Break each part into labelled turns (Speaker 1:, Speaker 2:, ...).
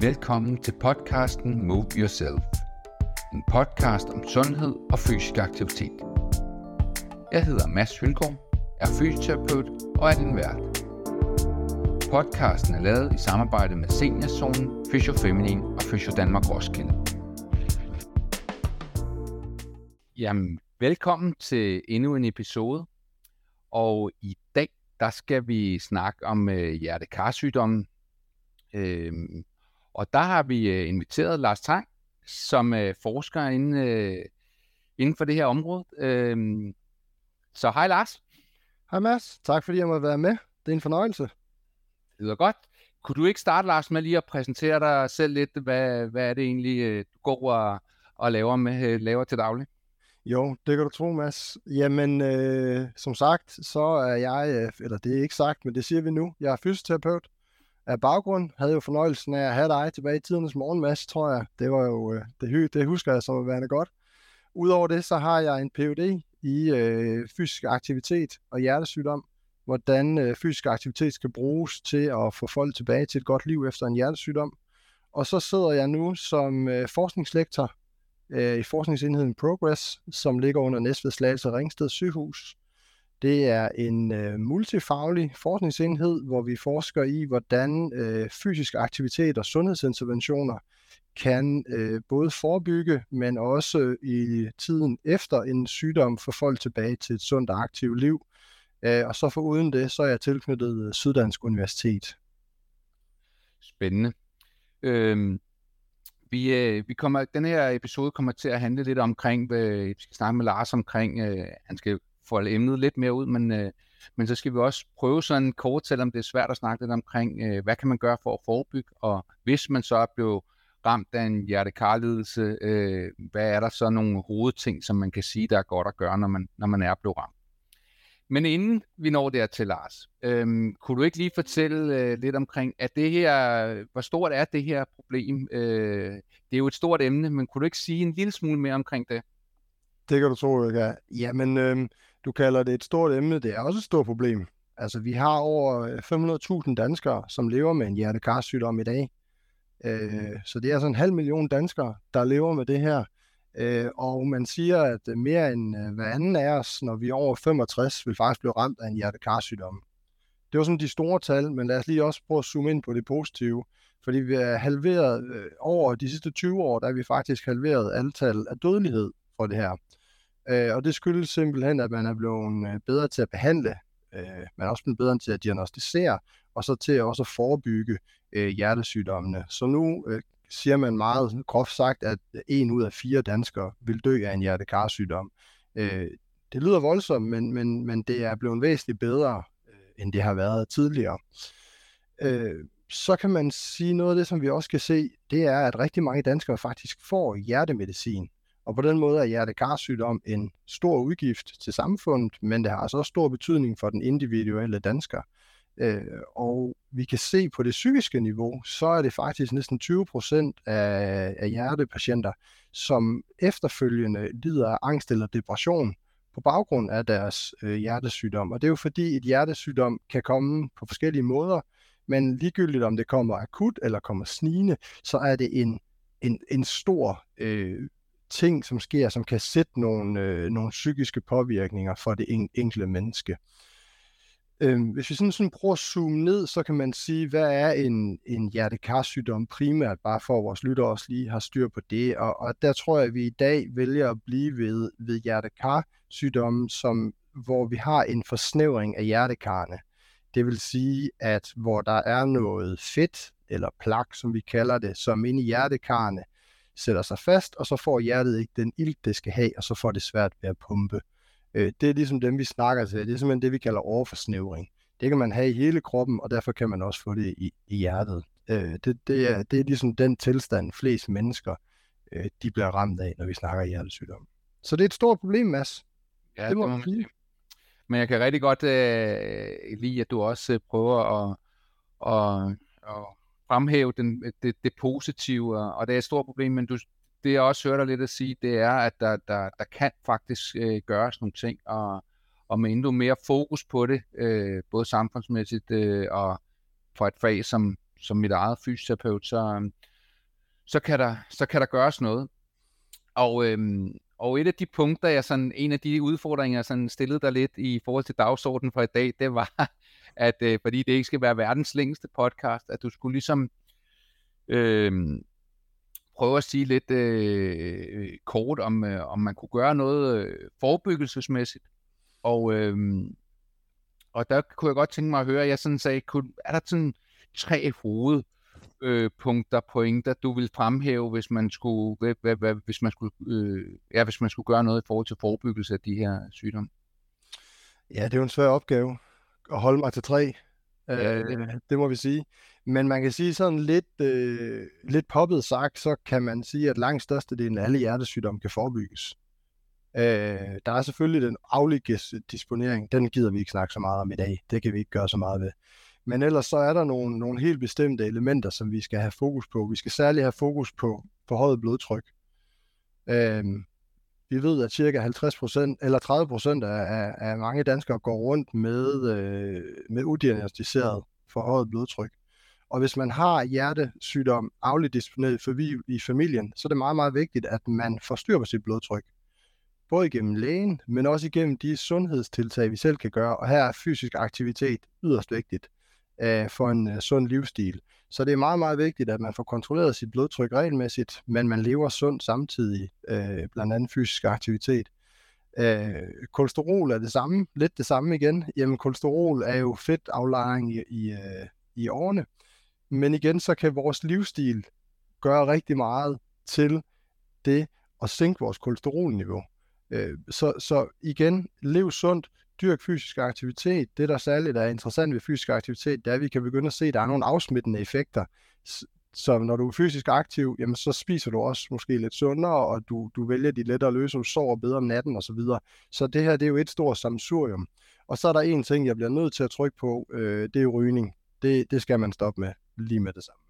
Speaker 1: Velkommen til podcasten Move Yourself. En podcast om sundhed og fysisk aktivitet. Jeg hedder Mads Hylgaard, er fysioterapeut og er din vært. Podcasten er lavet i samarbejde med Seniorzonen, Fysiofeminin og Fysio Danmark Roskilde. Jamen, velkommen til endnu en episode. Og i dag, der skal vi snakke om øh, hjertekarsygdomme. Øh, og der har vi øh, inviteret Lars Tang, som øh, forsker inden, øh, inden for det her område. Øhm, så hej Lars.
Speaker 2: Hej Mads, tak fordi jeg må være med. Det er en fornøjelse. Det
Speaker 1: lyder godt. Kunne du ikke starte, Lars, med lige at præsentere dig selv lidt? Hvad, hvad er det egentlig, øh, du går og, og laver, med, øh, laver til daglig?
Speaker 2: Jo, det kan du tro, Mads. Jamen, øh, som sagt, så er jeg, øh, eller det er ikke sagt, men det siger vi nu, jeg er fysioterapeut af baggrund. Havde jo fornøjelsen af at have dig tilbage i tidernes morgenmads, tror jeg. Det var jo, øh, det, det husker jeg som værende godt. Udover det, så har jeg en Ph.D. i øh, fysisk aktivitet og hjertesygdom. Hvordan øh, fysisk aktivitet skal bruges til at få folk tilbage til et godt liv efter en hjertesygdom. Og så sidder jeg nu som øh, forskningslektor øh, i forskningsenheden Progress, som ligger under Næstved Slagelse Ringsted sygehus. Det er en øh, multifaglig forskningsenhed, hvor vi forsker i, hvordan øh, fysisk aktivitet og sundhedsinterventioner kan øh, både forebygge, men også øh, i tiden efter en sygdom få folk tilbage til et sundt og aktivt liv. Øh, og så for uden det, så er jeg tilknyttet øh, Syddansk Universitet.
Speaker 1: Spændende. Øhm, vi, øh, vi kommer, den her episode kommer til at handle lidt omkring, øh, vi skal snakke med Lars omkring, øh, han skal folde emnet lidt mere ud, men, øh, men så skal vi også prøve sådan kort, selvom det er svært at snakke lidt omkring, øh, hvad kan man gøre for at forebygge, og hvis man så er blevet ramt af en hjertekarlidelse, øh, hvad er der så nogle hovedting, som man kan sige, der er godt at gøre, når man, når man er blevet ramt. Men inden vi når der til Lars, øhm, kunne du ikke lige fortælle øh, lidt omkring, at det her, hvor stort er det her problem? Øh, det er jo et stort emne, men kunne du ikke sige en lille smule mere omkring det?
Speaker 2: Det kan du tro, jeg kan. Jamen, øh, du kalder det et stort emne. Det er også et stort problem. Altså, vi har over 500.000 danskere, som lever med en hjertekarsygdom i dag. Øh, så det er altså en halv million danskere, der lever med det her. Øh, og man siger, at mere end øh, hver anden af os, når vi er over 65, vil faktisk blive ramt af en hjertekarsygdom. Det var sådan de store tal, men lad os lige også prøve at zoome ind på det positive. Fordi vi er halveret øh, over de sidste 20 år, der er vi faktisk halveret antal af dødelighed for det her. Øh, og det skyldes simpelthen, at man er blevet øh, bedre til at behandle, øh, man er også blevet bedre til at diagnostisere, og så til også at forebygge øh, hjertesygdommene. Så nu øh, siger man meget groft sagt, at en ud af fire danskere vil dø af en hjertekarsygdom. Øh, det lyder voldsomt, men, men, men det er blevet væsentligt bedre, øh, end det har været tidligere. Øh, så kan man sige noget af det, som vi også kan se, det er, at rigtig mange danskere faktisk får hjertemedicin. Og på den måde er hjertekarsygdom en stor udgift til samfundet, men det har altså også stor betydning for den individuelle dansker. Øh, og vi kan se på det psykiske niveau, så er det faktisk næsten 20 procent af, af hjertepatienter, som efterfølgende lider af angst eller depression på baggrund af deres øh, hjertesygdom. Og det er jo fordi, et hjertesygdom kan komme på forskellige måder, men ligegyldigt om det kommer akut eller kommer snigende, så er det en, en, en stor øh, ting, som sker, som kan sætte nogle, øh, nogle psykiske påvirkninger for det en, enkelte menneske. Øh, hvis vi sådan, sådan prøver at zoome ned, så kan man sige, hvad er en, en hjertekarsygdom primært, bare for at vores lytter også lige har styr på det. Og, og der tror jeg, at vi i dag vælger at blive ved, ved hjertekarsygdommen, som, hvor vi har en forsnævring af hjertekarne. Det vil sige, at hvor der er noget fedt, eller plak, som vi kalder det, som inde i hjertekarne, sætter sig fast, og så får hjertet ikke den ilt, det skal have, og så får det svært ved at pumpe. Øh, det er ligesom dem, vi snakker til. Det er simpelthen det, vi kalder overforsnævring. Det kan man have i hele kroppen, og derfor kan man også få det i, i hjertet. Øh, det, det, er, det er ligesom den tilstand, flest mennesker øh, de bliver ramt af, når vi snakker hjertesygdom. Så det er et stort problem, Mads.
Speaker 1: Ja, det må man sige. Men jeg kan rigtig godt øh, lide, at du også øh, prøver at, at, at fremhæve den, det, det positive, og det er et stort problem, men du, det jeg også hørte dig lidt at sige, det er, at der, der, der kan faktisk øh, gøres nogle ting, og, og med endnu mere fokus på det, øh, både samfundsmæssigt øh, og for et fag som, som mit eget fysioterapeut, så, øh, så, kan der, så kan der gøres noget. Og, øhm, og et af de punkter, jeg sådan, en af de udfordringer, jeg sådan stillede dig lidt i forhold til dagsordenen for i dag, det var, at øh, fordi det ikke skal være verdens længste podcast, at du skulle ligesom øh, prøve at sige lidt øh, kort, om, øh, om man kunne gøre noget øh, forebyggelsesmæssigt. Og, øh, og der kunne jeg godt tænke mig at høre, at jeg sådan sagde, kunne, er der sådan tre hoved øh, punkter, pointer, du vil fremhæve, hvis man skulle, hvad, hvad, hvad, hvis man skulle, øh, ja, hvis man skulle gøre noget i forhold til forebyggelse af de her sygdomme?
Speaker 2: Ja, det er jo en svær opgave at holde mig til tre. Ja, øh, det, det må vi sige. Men man kan sige sådan lidt, øh, lidt poppet sagt, så kan man sige, at langt størstedelen af alle hjertesygdomme kan forebygges. Øh, der er selvfølgelig den aflige disponering, den gider vi ikke snakke så meget om i dag. Det kan vi ikke gøre så meget ved. Men ellers så er der nogle, nogle helt bestemte elementer, som vi skal have fokus på. Vi skal særligt have fokus på forhøjet blodtryk. Øhm, vi ved, at cirka 50% eller 30% af, af, af mange danskere går rundt med, øh, med udiagnostiseret forhøjet blodtryk. Og hvis man har hjertesygdom afligt disponeret i familien, så er det meget, meget vigtigt, at man får styr på sit blodtryk. Både igennem lægen, men også igennem de sundhedstiltag, vi selv kan gøre. Og her er fysisk aktivitet yderst vigtigt øh, for en øh, sund livsstil. Så det er meget, meget vigtigt, at man får kontrolleret sit blodtryk regelmæssigt, men man lever sundt samtidig, øh, blandt andet fysisk aktivitet. Øh, kolesterol er det samme, lidt det samme igen. Jamen, kolesterol er jo fedtaflejring i, i, øh, i årene, men igen, så kan vores livsstil gøre rigtig meget til det at sænke vores kolesterolniveau. Øh, så, så igen, lev sundt, dyrk fysisk aktivitet. Det, der særligt er interessant ved fysisk aktivitet, det er, at vi kan begynde at se, at der er nogle afsmittende effekter. Så når du er fysisk aktiv, jamen så spiser du også måske lidt sundere, og du, du vælger de lettere løse, du sover bedre om natten osv. Så, så det her, det er jo et stort samsurium. Og så er der en ting, jeg bliver nødt til at trykke på, øh, det er rygning. Det, det skal man stoppe med lige med det samme.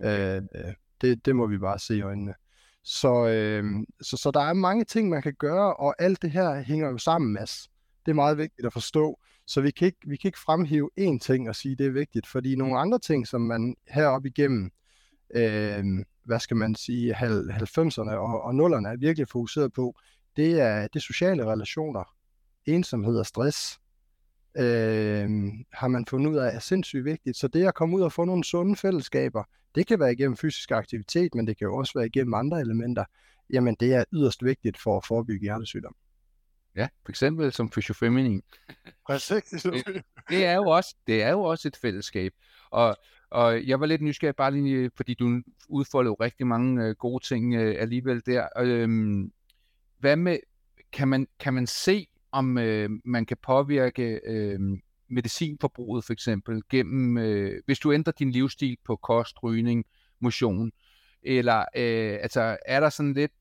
Speaker 2: Okay. Øh, øh, det, det må vi bare se i øjnene. Så, øh, så, så der er mange ting, man kan gøre, og alt det her hænger jo sammen, Mads. Det er meget vigtigt at forstå. Så vi kan ikke, vi kan ikke fremhæve én ting og sige, det er vigtigt, fordi nogle andre ting, som man heroppe igennem, øh, hvad skal man sige, 90'erne og, og 0'erne er virkelig fokuseret på, det er, det er sociale relationer, ensomhed og stress, øh, har man fundet ud af er sindssygt vigtigt. Så det at komme ud og få nogle sunde fællesskaber, det kan være igennem fysisk aktivitet, men det kan jo også være igennem andre elementer, jamen det er yderst vigtigt for at forebygge hjertesygdom.
Speaker 1: Ja, for eksempel som fysiofeminin.
Speaker 2: Præcis.
Speaker 1: det, det, er jo også, det er jo også et fællesskab. Og, og jeg var lidt nysgerrig, bare lige, fordi du udfoldede rigtig mange øh, gode ting øh, alligevel der. Øhm, hvad med, kan man, kan man se, om øh, man kan påvirke øh, medicinforbruget for eksempel gennem, øh, hvis du ændrer din livsstil på kost, rygning, motion, eller øh, altså er der sådan lidt,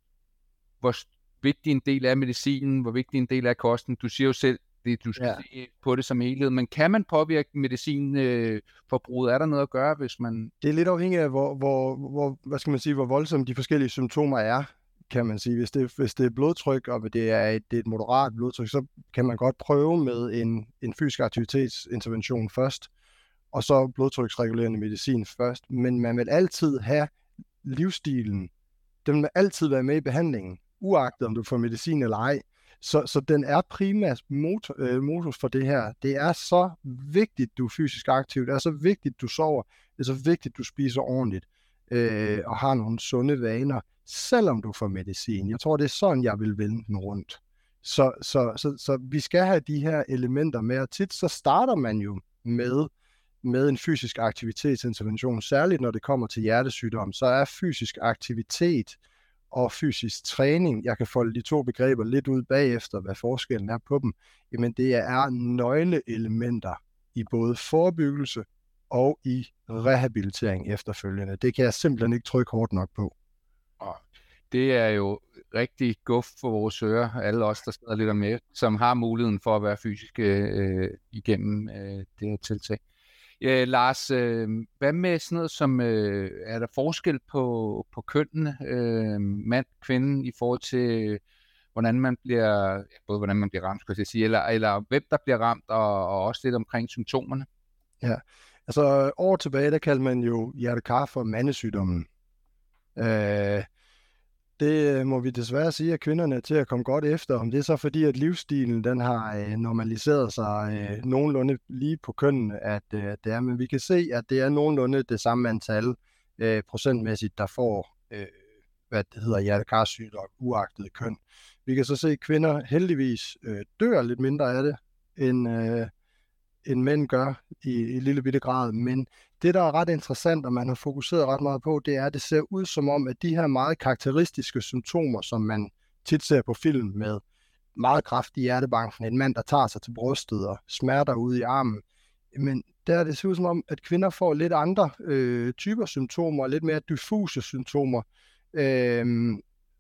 Speaker 1: hvor vigtig en del af medicinen, hvor vigtig en del af kosten, du siger jo selv, det, du skal ja. se på det som helhed, men kan man påvirke medicinforbruget? Øh, er der noget at gøre, hvis man...
Speaker 2: Det er lidt afhængigt af, hvor, hvor, hvor, hvad skal man sige, hvor voldsomme de forskellige symptomer er kan man sige. Hvis det, hvis det er blodtryk, og det er, et, det er et moderat blodtryk, så kan man godt prøve med en, en fysisk aktivitetsintervention først, og så blodtryksregulerende medicin først. Men man vil altid have livsstilen. Den vil altid være med i behandlingen, uagtet om du får medicin eller ej. Så, så den er primært motor, øh, motor for det her. Det er så vigtigt, du er fysisk aktiv. Det er så vigtigt, du sover. Det er så vigtigt, du spiser ordentligt øh, og har nogle sunde vaner selvom du får medicin. Jeg tror, det er sådan, jeg vil vende den rundt. Så, så, så, så vi skal have de her elementer med, og tit så starter man jo med, med en fysisk aktivitetsintervention, særligt når det kommer til hjertesygdom, så er fysisk aktivitet og fysisk træning, jeg kan folde de to begreber lidt ud bagefter, hvad forskellen er på dem, jamen det er nøgleelementer i både forebyggelse og i rehabilitering efterfølgende. Det kan jeg simpelthen ikke trykke hårdt nok på.
Speaker 1: Det er jo rigtig guf for vores ører, alle os, der sidder lidt med, som har muligheden for at være fysiske øh, øh, igennem øh, det her tiltag. Ja, Lars, øh, hvad med sådan noget som, øh, er der forskel på, på kønnene, øh, mand, kvinde, i forhold til, hvordan man bliver, både hvordan man bliver ramt, skal jeg sige, eller, eller hvem der bliver ramt, og, og også lidt omkring symptomerne?
Speaker 2: Ja, Altså, år tilbage, der kaldte man jo hjertekar for mandesygdommen. Øh, det øh, må vi desværre sige, at kvinderne er til at komme godt efter. Om det er så fordi, at livsstilen den har øh, normaliseret sig øh, nogenlunde lige på kønnen, at øh, det er. Men vi kan se, at det er nogenlunde det samme antal øh, procentmæssigt, der får øh, hvad det hedder, hjertekarsygdom, uagtet køn. Vi kan så se, at kvinder heldigvis øh, dør lidt mindre af det, end, øh, end mænd gør i, i lille bitte grad. Men det, der er ret interessant, og man har fokuseret ret meget på, det er, at det ser ud som om, at de her meget karakteristiske symptomer, som man tit ser på film med meget kraftig hjertebanken, en mand, der tager sig til brystet og smerter ude i armen, men der det ser ud som om, at kvinder får lidt andre øh, typer symptomer, lidt mere diffuse symptomer. Øh,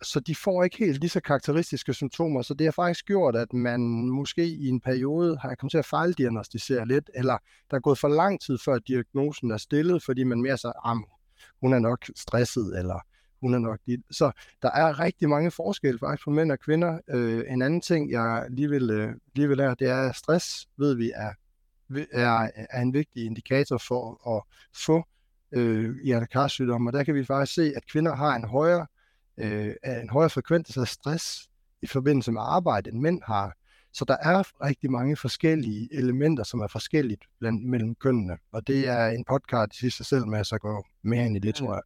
Speaker 2: så de får ikke helt lige så karakteristiske symptomer, så det har faktisk gjort, at man måske i en periode har kommet til at fejldiagnostisere lidt, eller der er gået for lang tid før diagnosen er stillet, fordi man mere så, ah, hun er nok stresset, eller hun er nok dit. Så der er rigtig mange forskelle faktisk på mænd og kvinder. Øh, en anden ting, jeg lige vil, øh, lige vil lære, det er, at stress, ved vi, er, er, er en vigtig indikator for at få øh, hjertekarsygdomme, og der kan vi faktisk se, at kvinder har en højere øh, en højere frekvens af stress i forbindelse med arbejde, end mænd har. Så der er rigtig mange forskellige elementer, som er forskelligt blandt, mellem kønnene, og det er en podcast i sig selv med at gå mere ind i det, tror jeg.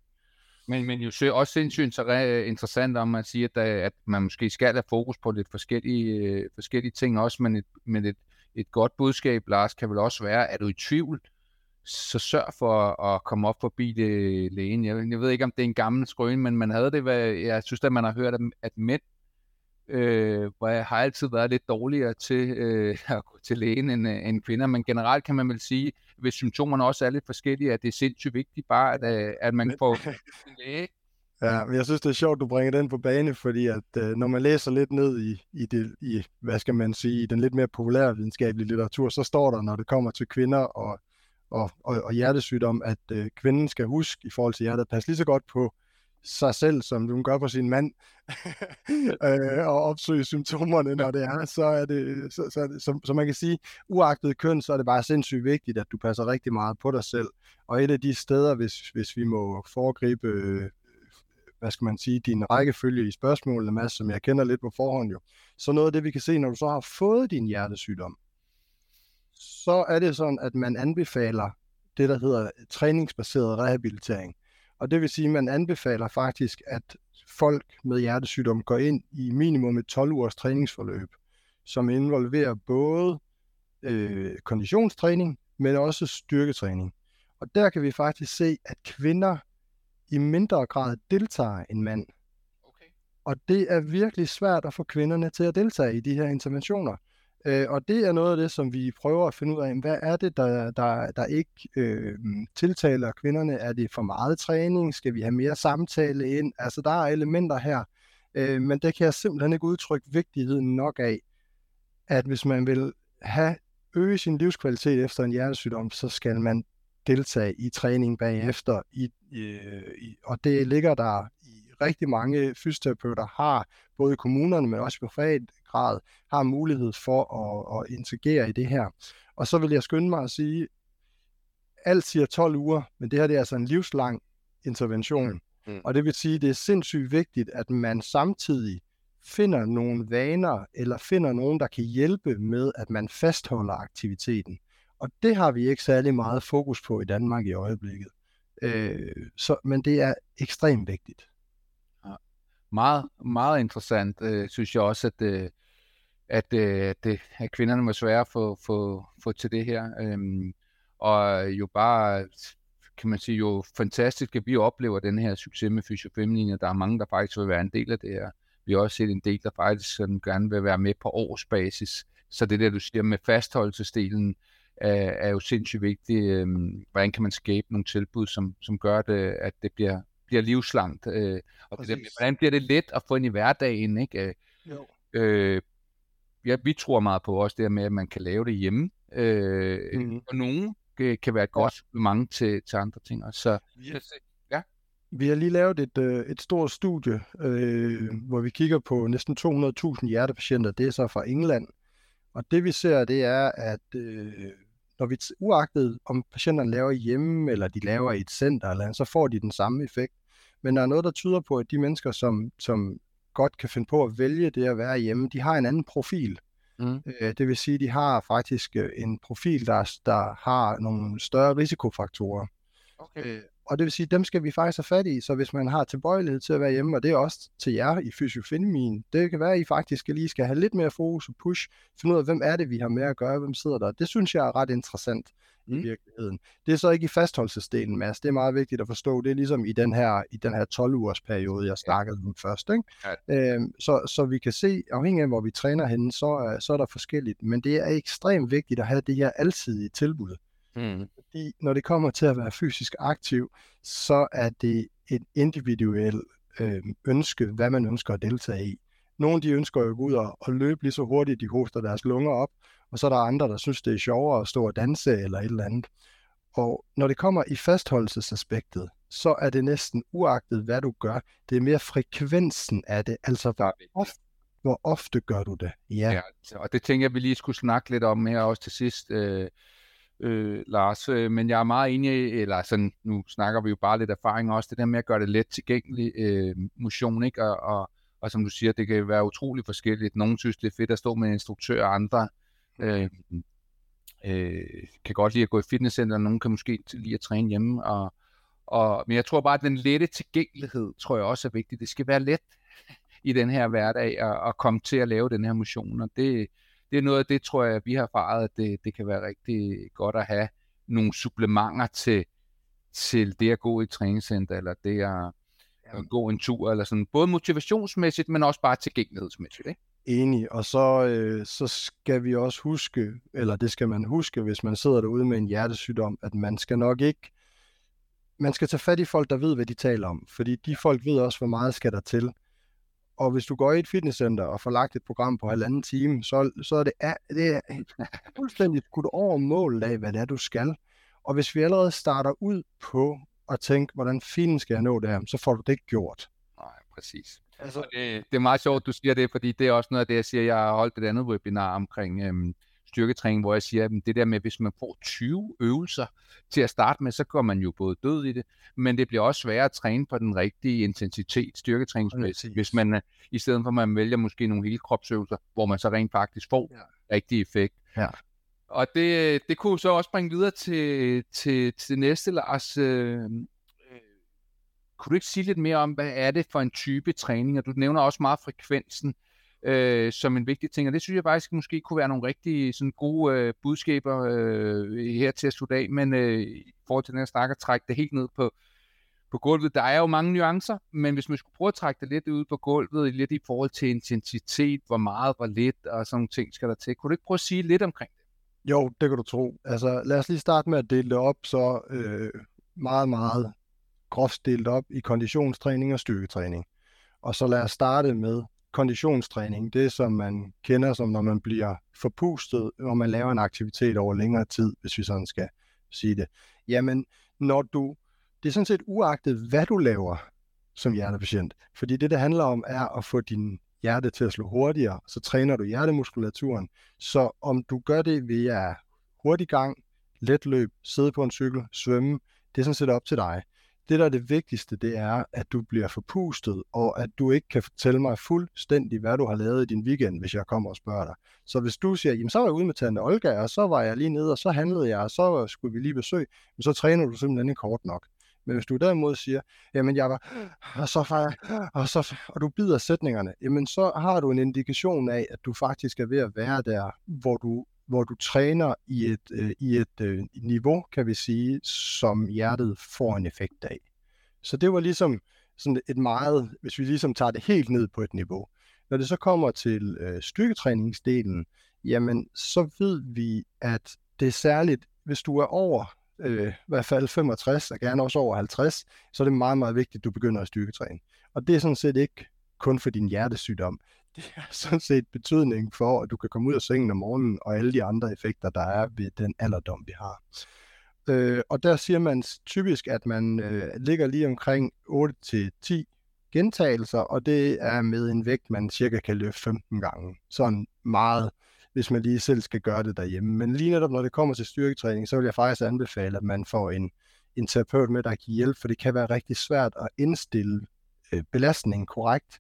Speaker 1: Men, men jo også sindssygt så interessant, om man siger, at, at man måske skal have fokus på lidt forskellige, øh, forskellige ting også, men et, men et, et godt budskab, Lars, kan vel også være, er du i tvivl, så sørg for at komme op forbi det lægen. Jeg, jeg ved ikke, om det er en gammel skrøn, men man havde det, hvad, jeg synes, at man har hørt, at mænd øh, hvor jeg har altid været lidt dårligere til øh, at gå til lægen end, øh, end kvinder, men generelt kan man vel sige, hvis symptomerne også er lidt forskellige, at det er sindssygt vigtigt bare, at, øh, at man får en læge.
Speaker 2: Ja, men jeg synes, det er sjovt, du bringer den på bane, fordi at øh, når man læser lidt ned i, i, det, i, hvad skal man sige, i den lidt mere populære videnskabelige litteratur, så står der, når det kommer til kvinder og og, og, og hjertesygdom, at øh, kvinden skal huske i forhold til hjertet, passe lige så godt på sig selv, som hun gør på sin mand, øh, og opsøge symptomerne, når det er, så er det, så, så, så, så man kan sige, uagtet køn, så er det bare sindssygt vigtigt, at du passer rigtig meget på dig selv. Og et af de steder, hvis, hvis vi må foregribe, øh, hvad skal man sige, din rækkefølge i spørgsmålene, Mads, som jeg kender lidt på forhånd jo, så noget af det, vi kan se, når du så har fået din hjertesygdom, så er det sådan, at man anbefaler det, der hedder træningsbaseret rehabilitering. Og det vil sige, at man anbefaler faktisk, at folk med hjertesygdom går ind i minimum et 12 ugers træningsforløb, som involverer både øh, konditionstræning, men også styrketræning. Og der kan vi faktisk se, at kvinder i mindre grad deltager end mænd. Okay. Og det er virkelig svært at få kvinderne til at deltage i de her interventioner. Øh, og det er noget af det, som vi prøver at finde ud af, hvad er det, der, der, der ikke øh, tiltaler kvinderne? Er det for meget træning? Skal vi have mere samtale ind? Altså, der er elementer her, øh, men det kan jeg simpelthen ikke udtrykke vigtigheden nok af, at hvis man vil have øge sin livskvalitet efter en hjertesygdom, så skal man deltage i træning bagefter. I, øh, i, og det ligger der i rigtig mange fysioterapeuter har, både i kommunerne, men også på privat grad, har mulighed for at, at integrere i det her. Og så vil jeg skynde mig at sige, alt siger 12 uger, men det her det er altså en livslang intervention. Mm. mm. Og det vil sige, at det er sindssygt vigtigt, at man samtidig finder nogle vaner, eller finder nogen, der kan hjælpe med, at man fastholder aktiviteten. Og det har vi ikke særlig meget fokus på i Danmark i øjeblikket. Øh, så, men det er ekstremt vigtigt
Speaker 1: meget, meget interessant, øh, synes jeg også, at, øh, at, øh, det, øh, at kvinderne må svære at få, få, få til det her. Øh, og jo bare, kan man sige, jo fantastisk, at vi oplever den her succes med Fysiofeminin, der er mange, der faktisk vil være en del af det her. Vi har også set en del, der faktisk sådan gerne vil være med på årsbasis. Så det der, du siger med fastholdelsesdelen, er, er jo sindssygt vigtigt. Øhm, hvordan kan man skabe nogle tilbud, som, som gør det, øh, at det bliver bliver livslangt. Øh, og det der, hvordan bliver det let at få ind i hverdagen, ikke? Jo. Øh, ja, vi tror meget på også det her med, at man kan lave det hjemme. Øh, mm. Og nogen kan være et godt supplement til, til andre ting. Og så,
Speaker 2: yes. ja. Vi har lige lavet et, øh, et stort studie, øh, hvor vi kigger på næsten 200.000 hjertepatienter. Det er så fra England. Og det vi ser, det er, at øh, når vi, uagtet om patienterne laver hjemme, eller de laver i et center, eller så får de den samme effekt. Men der er noget, der tyder på, at de mennesker, som, som godt kan finde på at vælge det at være hjemme, de har en anden profil. Mm. Øh, det vil sige, at de har faktisk øh, en profil, der, der har nogle større risikofaktorer. Okay. Øh, og det vil sige, at dem skal vi faktisk have fat i, så hvis man har tilbøjelighed til at være hjemme, og det er også til jer i fysiofeminin, det kan være, at I faktisk lige skal have lidt mere fokus og push, finde ud af, hvem er det, vi har med at gøre, hvem sidder der. Det synes jeg er ret interessant mm. i virkeligheden. Det er så ikke i fastholdelsesdelen, Mads. Det er meget vigtigt at forstå. Det er ligesom i den her, i den her 12-ugers periode, jeg snakkede om først. Ikke? Ja. Øhm, så, så vi kan se, afhængig af hvor vi træner henne, så, så er der forskelligt. Men det er ekstremt vigtigt at have det her alsidige tilbud. Mm. Fordi når det kommer til at være fysisk aktiv, så er det et individuelt øh, ønske, hvad man ønsker at deltage i. Nogle de ønsker jo at gå ud og, og løbe lige så hurtigt, de hoster deres lunger op, og så er der andre, der synes, det er sjovere at stå og danse eller et eller andet. Og når det kommer i fastholdelsesaspektet, så er det næsten uagtet, hvad du gør. Det er mere frekvensen af det, altså hvor ofte, hvor ofte gør du det.
Speaker 1: Ja. ja, og det tænker jeg, vi lige skulle snakke lidt om her også til sidst. Øh, øh, Lars, øh, men jeg er meget enig, eller sådan, nu snakker vi jo bare lidt erfaring også, det der med at gøre det let tilgængelig øh, motion, ikke? Og, og, og som du siger, det kan være utrolig forskelligt. Nogle synes, det er fedt at stå med en instruktør, og andre øh, øh, kan godt lide at gå i fitnesscenter, og nogle kan måske lide at træne hjemme, og, og, men jeg tror bare, at den lette tilgængelighed, tror jeg også er vigtig. Det skal være let i den her hverdag at, at komme til at lave den her motion, og det, det er noget af det, tror jeg, vi har erfaret, at det, det kan være rigtig godt at have nogle supplementer til, til det at gå i træningscenter, eller det at, at gå en tur, eller sådan, både motivationsmæssigt, men også bare tilgængelighedsmæssigt. Ikke?
Speaker 2: Enig, og så, øh, så skal vi også huske, eller det skal man huske, hvis man sidder derude med en hjertesygdom, at man skal nok ikke, man skal tage fat i folk, der ved, hvad de taler om, fordi de folk ved også, hvor meget skal der til. Og hvis du går i et fitnesscenter og får lagt et program på halvanden time, så, så er det, det er fuldstændig skudt over målet af, hvad det er, du skal. Og hvis vi allerede starter ud på at tænke, hvordan fint skal jeg nå det her, så får du det ikke gjort.
Speaker 1: Nej, præcis. Altså, det, det er meget sjovt, du siger det, fordi det er også noget af det, jeg siger. Jeg har holdt et andet webinar omkring øhm, styrketræning, hvor jeg siger, at det der med, hvis man får 20 øvelser til at starte med, så går man jo både død i det, men det bliver også sværere at træne på den rigtige intensitet, styrketræningsmæssigt, hvis man øh, i stedet for, at man vælger måske nogle hele kropsøvelser, hvor man så rent faktisk får ja. rigtig effekt. Ja. Og det, det kunne så også bringe videre til, til, til det næste, Lars. Øh, øh, kunne du ikke sige lidt mere om, hvad er det for en type træning? Og du nævner også meget frekvensen øh, som en vigtig ting, og det synes jeg faktisk måske kunne være nogle rigtig sådan, gode øh, budskaber øh, her til at slutte af, men øh, i forhold til den her snak at trække det helt ned på, på gulvet. Der er jo mange nuancer, men hvis man skulle prøve at trække det lidt ud på gulvet, lidt i forhold til intensitet, hvor meget, hvor lidt og sådan nogle ting skal der til. Kunne du ikke prøve at sige lidt omkring det?
Speaker 2: Jo, det kan du tro. Altså, lad os lige starte med at dele det op, så øh, meget, meget groft delt op i konditionstræning og styrketræning. Og så lad os starte med konditionstræning, det som man kender som, når man bliver forpustet, når man laver en aktivitet over længere tid, hvis vi sådan skal sige det. Jamen, når du, det er sådan set uagtet, hvad du laver som hjertepatient. Fordi det, det handler om, er at få din hjerte til at slå hurtigere, så træner du hjertemuskulaturen. Så om du gør det via hurtig gang, let løb, sidde på en cykel, svømme, det er sådan set op til dig det, der er det vigtigste, det er, at du bliver forpustet, og at du ikke kan fortælle mig fuldstændig, hvad du har lavet i din weekend, hvis jeg kommer og spørger dig. Så hvis du siger, jamen så var jeg ude med Tante Olga, og så var jeg lige nede, og så handlede jeg, og så skulle vi lige besøge, men så træner du simpelthen ikke kort nok. Men hvis du derimod siger, jamen jeg var, og så var jeg, og, så, og du bider sætningerne, jamen så har du en indikation af, at du faktisk er ved at være der, hvor du hvor du træner i et, øh, i et øh, niveau, kan vi sige, som hjertet får en effekt af. Så det var ligesom sådan et meget, hvis vi ligesom tager det helt ned på et niveau. Når det så kommer til øh, styrketræningsdelen, jamen så ved vi, at det er særligt, hvis du er over øh, i hvert fald 65, og gerne også over 50, så er det meget, meget vigtigt, at du begynder at styrketræne. Og det er sådan set ikke kun for din hjertesygdom det har sådan set betydning for, at du kan komme ud af sengen om morgenen, og alle de andre effekter, der er ved den alderdom, vi har. Øh, og der siger man typisk, at man øh, ligger lige omkring 8-10 gentagelser, og det er med en vægt, man cirka kan løfte 15 gange. Sådan meget hvis man lige selv skal gøre det derhjemme. Men lige netop når det kommer til styrketræning, så vil jeg faktisk anbefale, at man får en, en terapeut med, der kan hjælpe, for det kan være rigtig svært at indstille øh, belastningen korrekt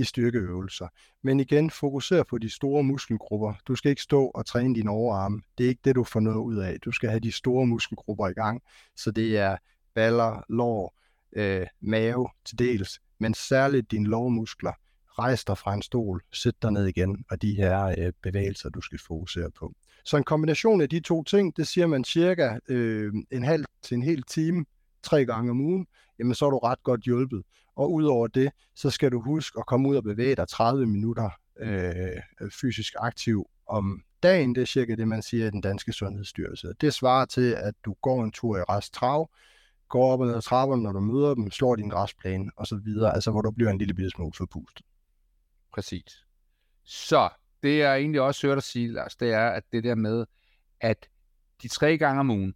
Speaker 2: i styrkeøvelser. Men igen, fokuser på de store muskelgrupper. Du skal ikke stå og træne dine overarme. Det er ikke det, du får noget ud af. Du skal have de store muskelgrupper i gang. Så det er baller, lår, øh, mave til dels, men særligt dine lårmuskler. Rejs dig fra en stol, sæt dig ned igen, og de her øh, bevægelser, du skal fokusere på. Så en kombination af de to ting, det siger man cirka øh, en halv til en hel time, tre gange om ugen, jamen så er du ret godt hjulpet. Og udover det, så skal du huske at komme ud og bevæge dig 30 minutter øh, fysisk aktiv om dagen. Det er cirka det, man siger i den danske sundhedsstyrelse. Det svarer til, at du går en tur i rest trav, går op og ned ad trapperne, når du møder dem, slår din græsplæne og så videre, altså hvor du bliver en lille bitte smule forpustet.
Speaker 1: Præcis. Så det jeg egentlig også hørt dig sige, Lars, det er, at det der med, at de tre gange om ugen,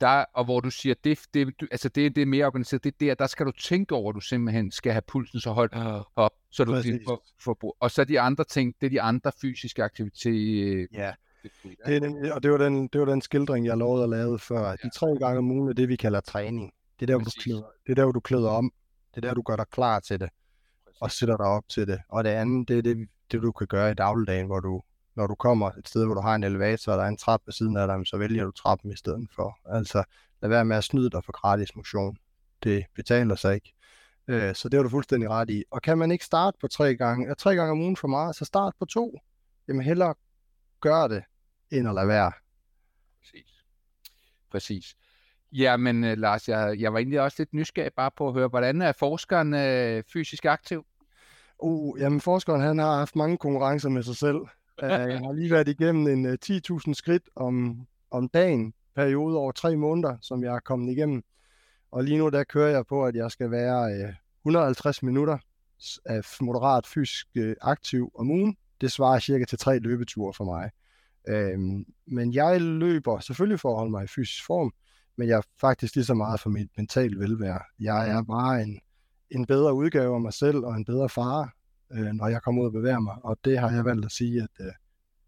Speaker 1: der, og hvor du siger, det, det, du, altså det, det er mere organiseret, det der, der skal du tænke over, at du simpelthen skal have pulsen så højt op, så du kan for, for, og så de andre ting, det er de andre fysiske aktiviteter.
Speaker 2: Ja, det er den, og det var, den, det var den skildring, jeg lovede at lave før. De tre gange om ugen er det, vi kalder træning. Det er der, du klæder, det er der, du klæder om. Det er der, du gør dig klar til det, Præcis. og sætter dig op til det. Og det andet, det er det, det, du kan gøre i dagligdagen, hvor du når du kommer et sted, hvor du har en elevator, og der er en trap ved siden af dig, så vælger du trappen i stedet for. Altså, lad være med at snyde dig for gratis motion. Det betaler sig ikke. Øh, så det har du fuldstændig ret i. Og kan man ikke starte på tre gange, tre gange om ugen for meget, så start på to. Jamen hellere gør det, end at lade være.
Speaker 1: Præcis. Præcis. Jamen, uh, Lars, jeg, jeg var egentlig også lidt nysgerrig bare på at høre, hvordan er forskeren uh, fysisk aktiv?
Speaker 2: Uh, jamen, forskeren han har haft mange konkurrencer med sig selv. Uh, jeg har lige været igennem en uh, øh, 10.000 skridt om, om dagen, periode over tre måneder, som jeg er kommet igennem. Og lige nu der kører jeg på, at jeg skal være uh, 150 minutter af moderat fysisk uh, aktiv om ugen. Det svarer cirka til tre løbeture for mig. Uh, men jeg løber selvfølgelig for at holde mig i fysisk form, men jeg er faktisk lige så meget for mit mentale velvære. Jeg er bare en, en bedre udgave af mig selv og en bedre far, øh, når jeg kommer ud og bevæger mig. Og det har jeg valgt at sige, at øh,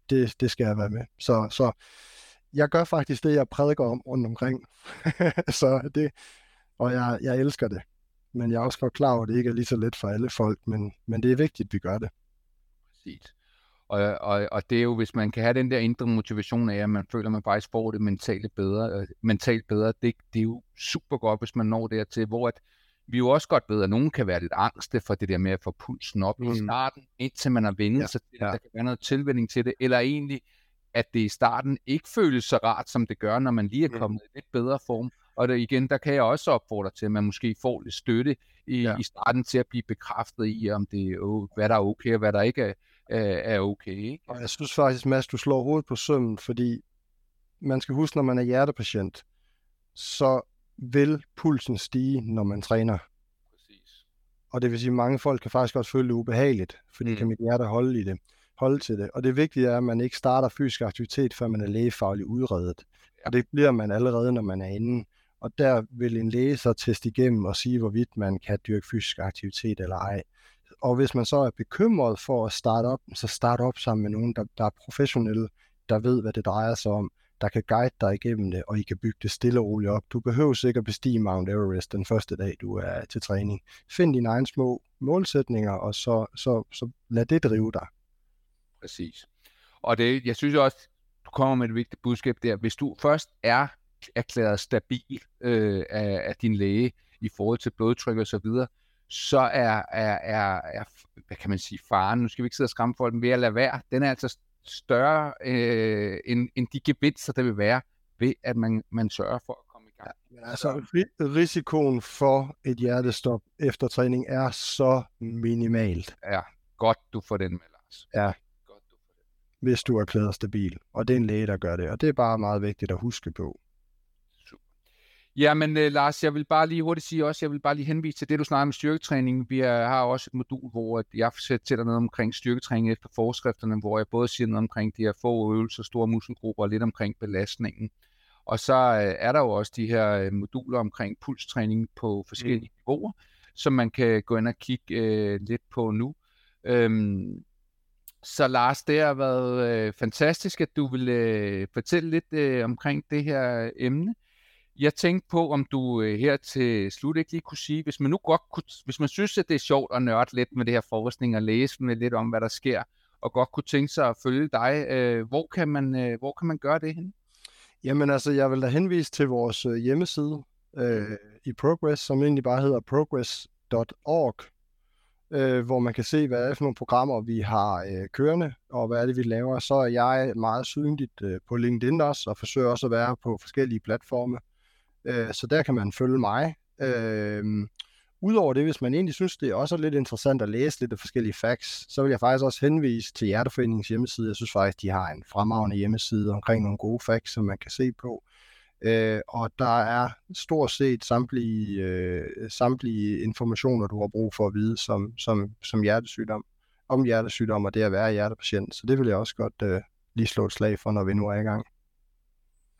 Speaker 2: det, det skal jeg være med. Så, så jeg gør faktisk det, jeg prædiker om rundt omkring. så det, og jeg, jeg elsker det. Men jeg er også godt klar over, at det ikke er lige så let for alle folk, men, men det er vigtigt, at vi gør det.
Speaker 1: Præcis. Og, og, og det er jo, hvis man kan have den der indre motivation af, at man føler, at man faktisk får det mentalt bedre, øh, mentalt bedre det, det er jo super godt, hvis man når dertil, hvor at, vi jo også godt ved, at nogen kan være lidt angste for det der med at få pulsen op mm. i starten, indtil man har vendt ja, sig til, ja. der kan være noget tilvænding til det, eller egentlig, at det i starten ikke føles så rart, som det gør, når man lige er mm. kommet mm. i lidt bedre form. Og der, igen, der kan jeg også opfordre til, at man måske får lidt støtte i, ja. i starten til at blive bekræftet i, om det er, hvad der er okay, og hvad der ikke er, er okay. Ikke?
Speaker 2: Og jeg synes faktisk, Mads, du slår hovedet på sømmen, fordi man skal huske, når man er hjertepatient, så vil pulsen stige, når man træner. Præcis. Og det vil sige, at mange folk kan faktisk også føle det ubehageligt, fordi mm. kan mit hjerte holde i det, holde til det. Og det vigtige er, at man ikke starter fysisk aktivitet, før man er lægefagligt udredet. Ja. Og det bliver man allerede, når man er inde. Og der vil en læge så teste igennem og sige, hvorvidt man kan dyrke fysisk aktivitet eller ej. Og hvis man så er bekymret for at starte op, så start op sammen med nogen, der, der er professionelle, der ved, hvad det drejer sig om der kan guide dig igennem det, og I kan bygge det stille og roligt op. Du behøver sikkert bestige Mount Everest den første dag, du er til træning. Find dine egne små målsætninger, og så, så, så lad det drive dig.
Speaker 1: Præcis. Og det, jeg synes også, du kommer med et vigtigt budskab der. Hvis du først er erklæret stabil øh, af, af din læge i forhold til blodtryk og så videre, så er, er, er, er, hvad kan man sige, faren, nu skal vi ikke sidde og skræmme folk, men ved at lade være, den er altså større øh, end, end de gevinster, der vil være ved, at man, man sørger for at komme i gang.
Speaker 2: Ja, altså risikoen for et hjertestop efter træning er så minimalt.
Speaker 1: Ja, godt du får den med, Lars.
Speaker 2: Ja, godt, du får den. hvis du er klæder stabil. Og det er en læge, der gør det. Og det er bare meget vigtigt at huske på.
Speaker 1: Jamen, uh, Lars, jeg vil bare lige hurtigt sige også, jeg vil bare lige henvise til det, du snakker om styrketræning. Vi er, har også et modul, hvor jeg fortæller noget omkring styrketræning efter forskrifterne, hvor jeg både siger noget omkring de her få øvelser, store muskelgrupper og lidt omkring belastningen. Og så uh, er der jo også de her uh, moduler omkring pulstræning på forskellige mm. niveauer, som man kan gå ind og kigge uh, lidt på nu. Um, Så Lars, det har været øh, fantastisk, at du vil øh, fortælle lidt øh, omkring det her emne. Jeg tænkte på, om du øh, her til slut ikke lige kunne sige, hvis man nu godt kunne, hvis man synes, at det er sjovt at nørde lidt med det her forskning og læse med lidt om, hvad der sker, og godt kunne tænke sig at følge dig, øh, hvor, kan man, øh, hvor kan man gøre det hen?
Speaker 2: Jamen altså, jeg vil da henvise til vores øh, hjemmeside øh, i Progress, som egentlig bare hedder progress.org, øh, hvor man kan se, hvad er for nogle programmer, vi har øh, kørende, og hvad er det, vi laver. Så er jeg meget synligt øh, på LinkedIn også, og forsøger også at være på forskellige platforme. Øh, så der kan man følge mig. Øh, Udover det, hvis man egentlig synes, det er også lidt interessant at læse lidt af forskellige facts, så vil jeg faktisk også henvise til Hjerteforeningens hjemmeside. Jeg synes faktisk, de har en fremragende hjemmeside omkring nogle gode facts, som man kan se på. Øh, og der er stort set samtlige, øh, samtlige informationer, du har brug for at vide som, som, som hjertesygdom, om hjertesygdom og det at være hjertepatient. Så det vil jeg også godt øh, lige slå et slag for, når vi nu er i gang.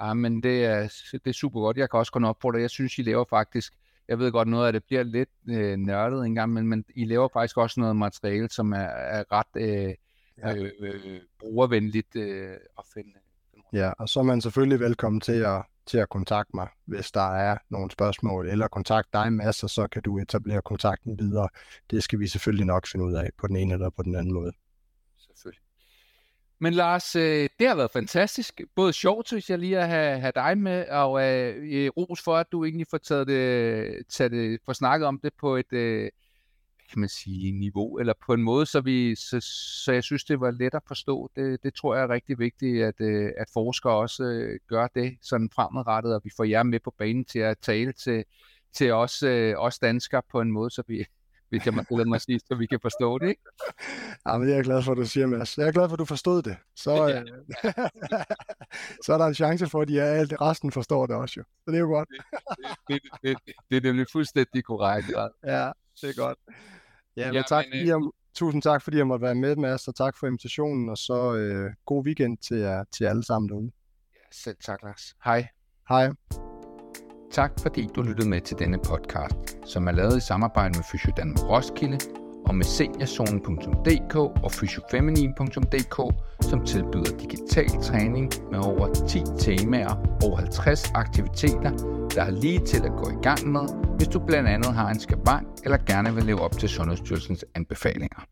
Speaker 1: Ja, men det er, det er super godt. Jeg kan også kun det. Jeg synes, I laver faktisk jeg ved godt, noget af det bliver lidt øh, nørdet engang, men, men I laver faktisk også noget materiale, som er, er ret øh, ja. øh, øh, brugervenligt øh, at finde.
Speaker 2: Ja, og så er man selvfølgelig velkommen til at, til at kontakte mig, hvis der er nogle spørgsmål, eller kontakte dig, Mads, og så kan du etablere kontakten videre. Det skal vi selvfølgelig nok finde ud af på den ene eller på den anden måde.
Speaker 1: Selvfølgelig. Men Lars, øh, det har været fantastisk. Både sjovt, synes jeg lige at have, have dig med, og øh, øh ros for, at du egentlig får taget det, taget det, får snakket om det på et, øh, kan man sige, niveau, eller på en måde, så, vi, så, så jeg synes, det var let at forstå. Det, det tror jeg er rigtig vigtigt, at, øh, at forskere også øh, gør det sådan fremadrettet, og vi får jer med på banen til at tale til, til os, øh, os danskere på en måde, så vi, hvis jeg må lade mig sige, så vi kan forstå det, ikke?
Speaker 2: Ja, men det er jeg glad for, at du siger, Mads. Jeg er glad for, at du forstod det. Så, ja. øh, så er der en chance for, at de alt resten forstår det også, jo. Så det er jo godt.
Speaker 1: det, det, det, det, det er nemlig fuldstændig korrekt. Ja,
Speaker 2: ja det er godt. Ja, ja tak, men, øh... jeg, tusind tak, fordi jeg måtte være med, Mads, og tak for invitationen, og så øh, god weekend til jer, til alle sammen derude.
Speaker 1: Ja, selv tak, Lars. Hej.
Speaker 2: Hej.
Speaker 1: Tak fordi du lyttede med til denne podcast, som er lavet i samarbejde med Fysio Danmark Roskilde og med seniorzonen.dk og fysiofeminin.dk, som tilbyder digital træning med over 10 temaer og 50 aktiviteter, der er lige til at gå i gang med, hvis du blandt andet har en skabank eller gerne vil leve op til Sundhedsstyrelsens anbefalinger.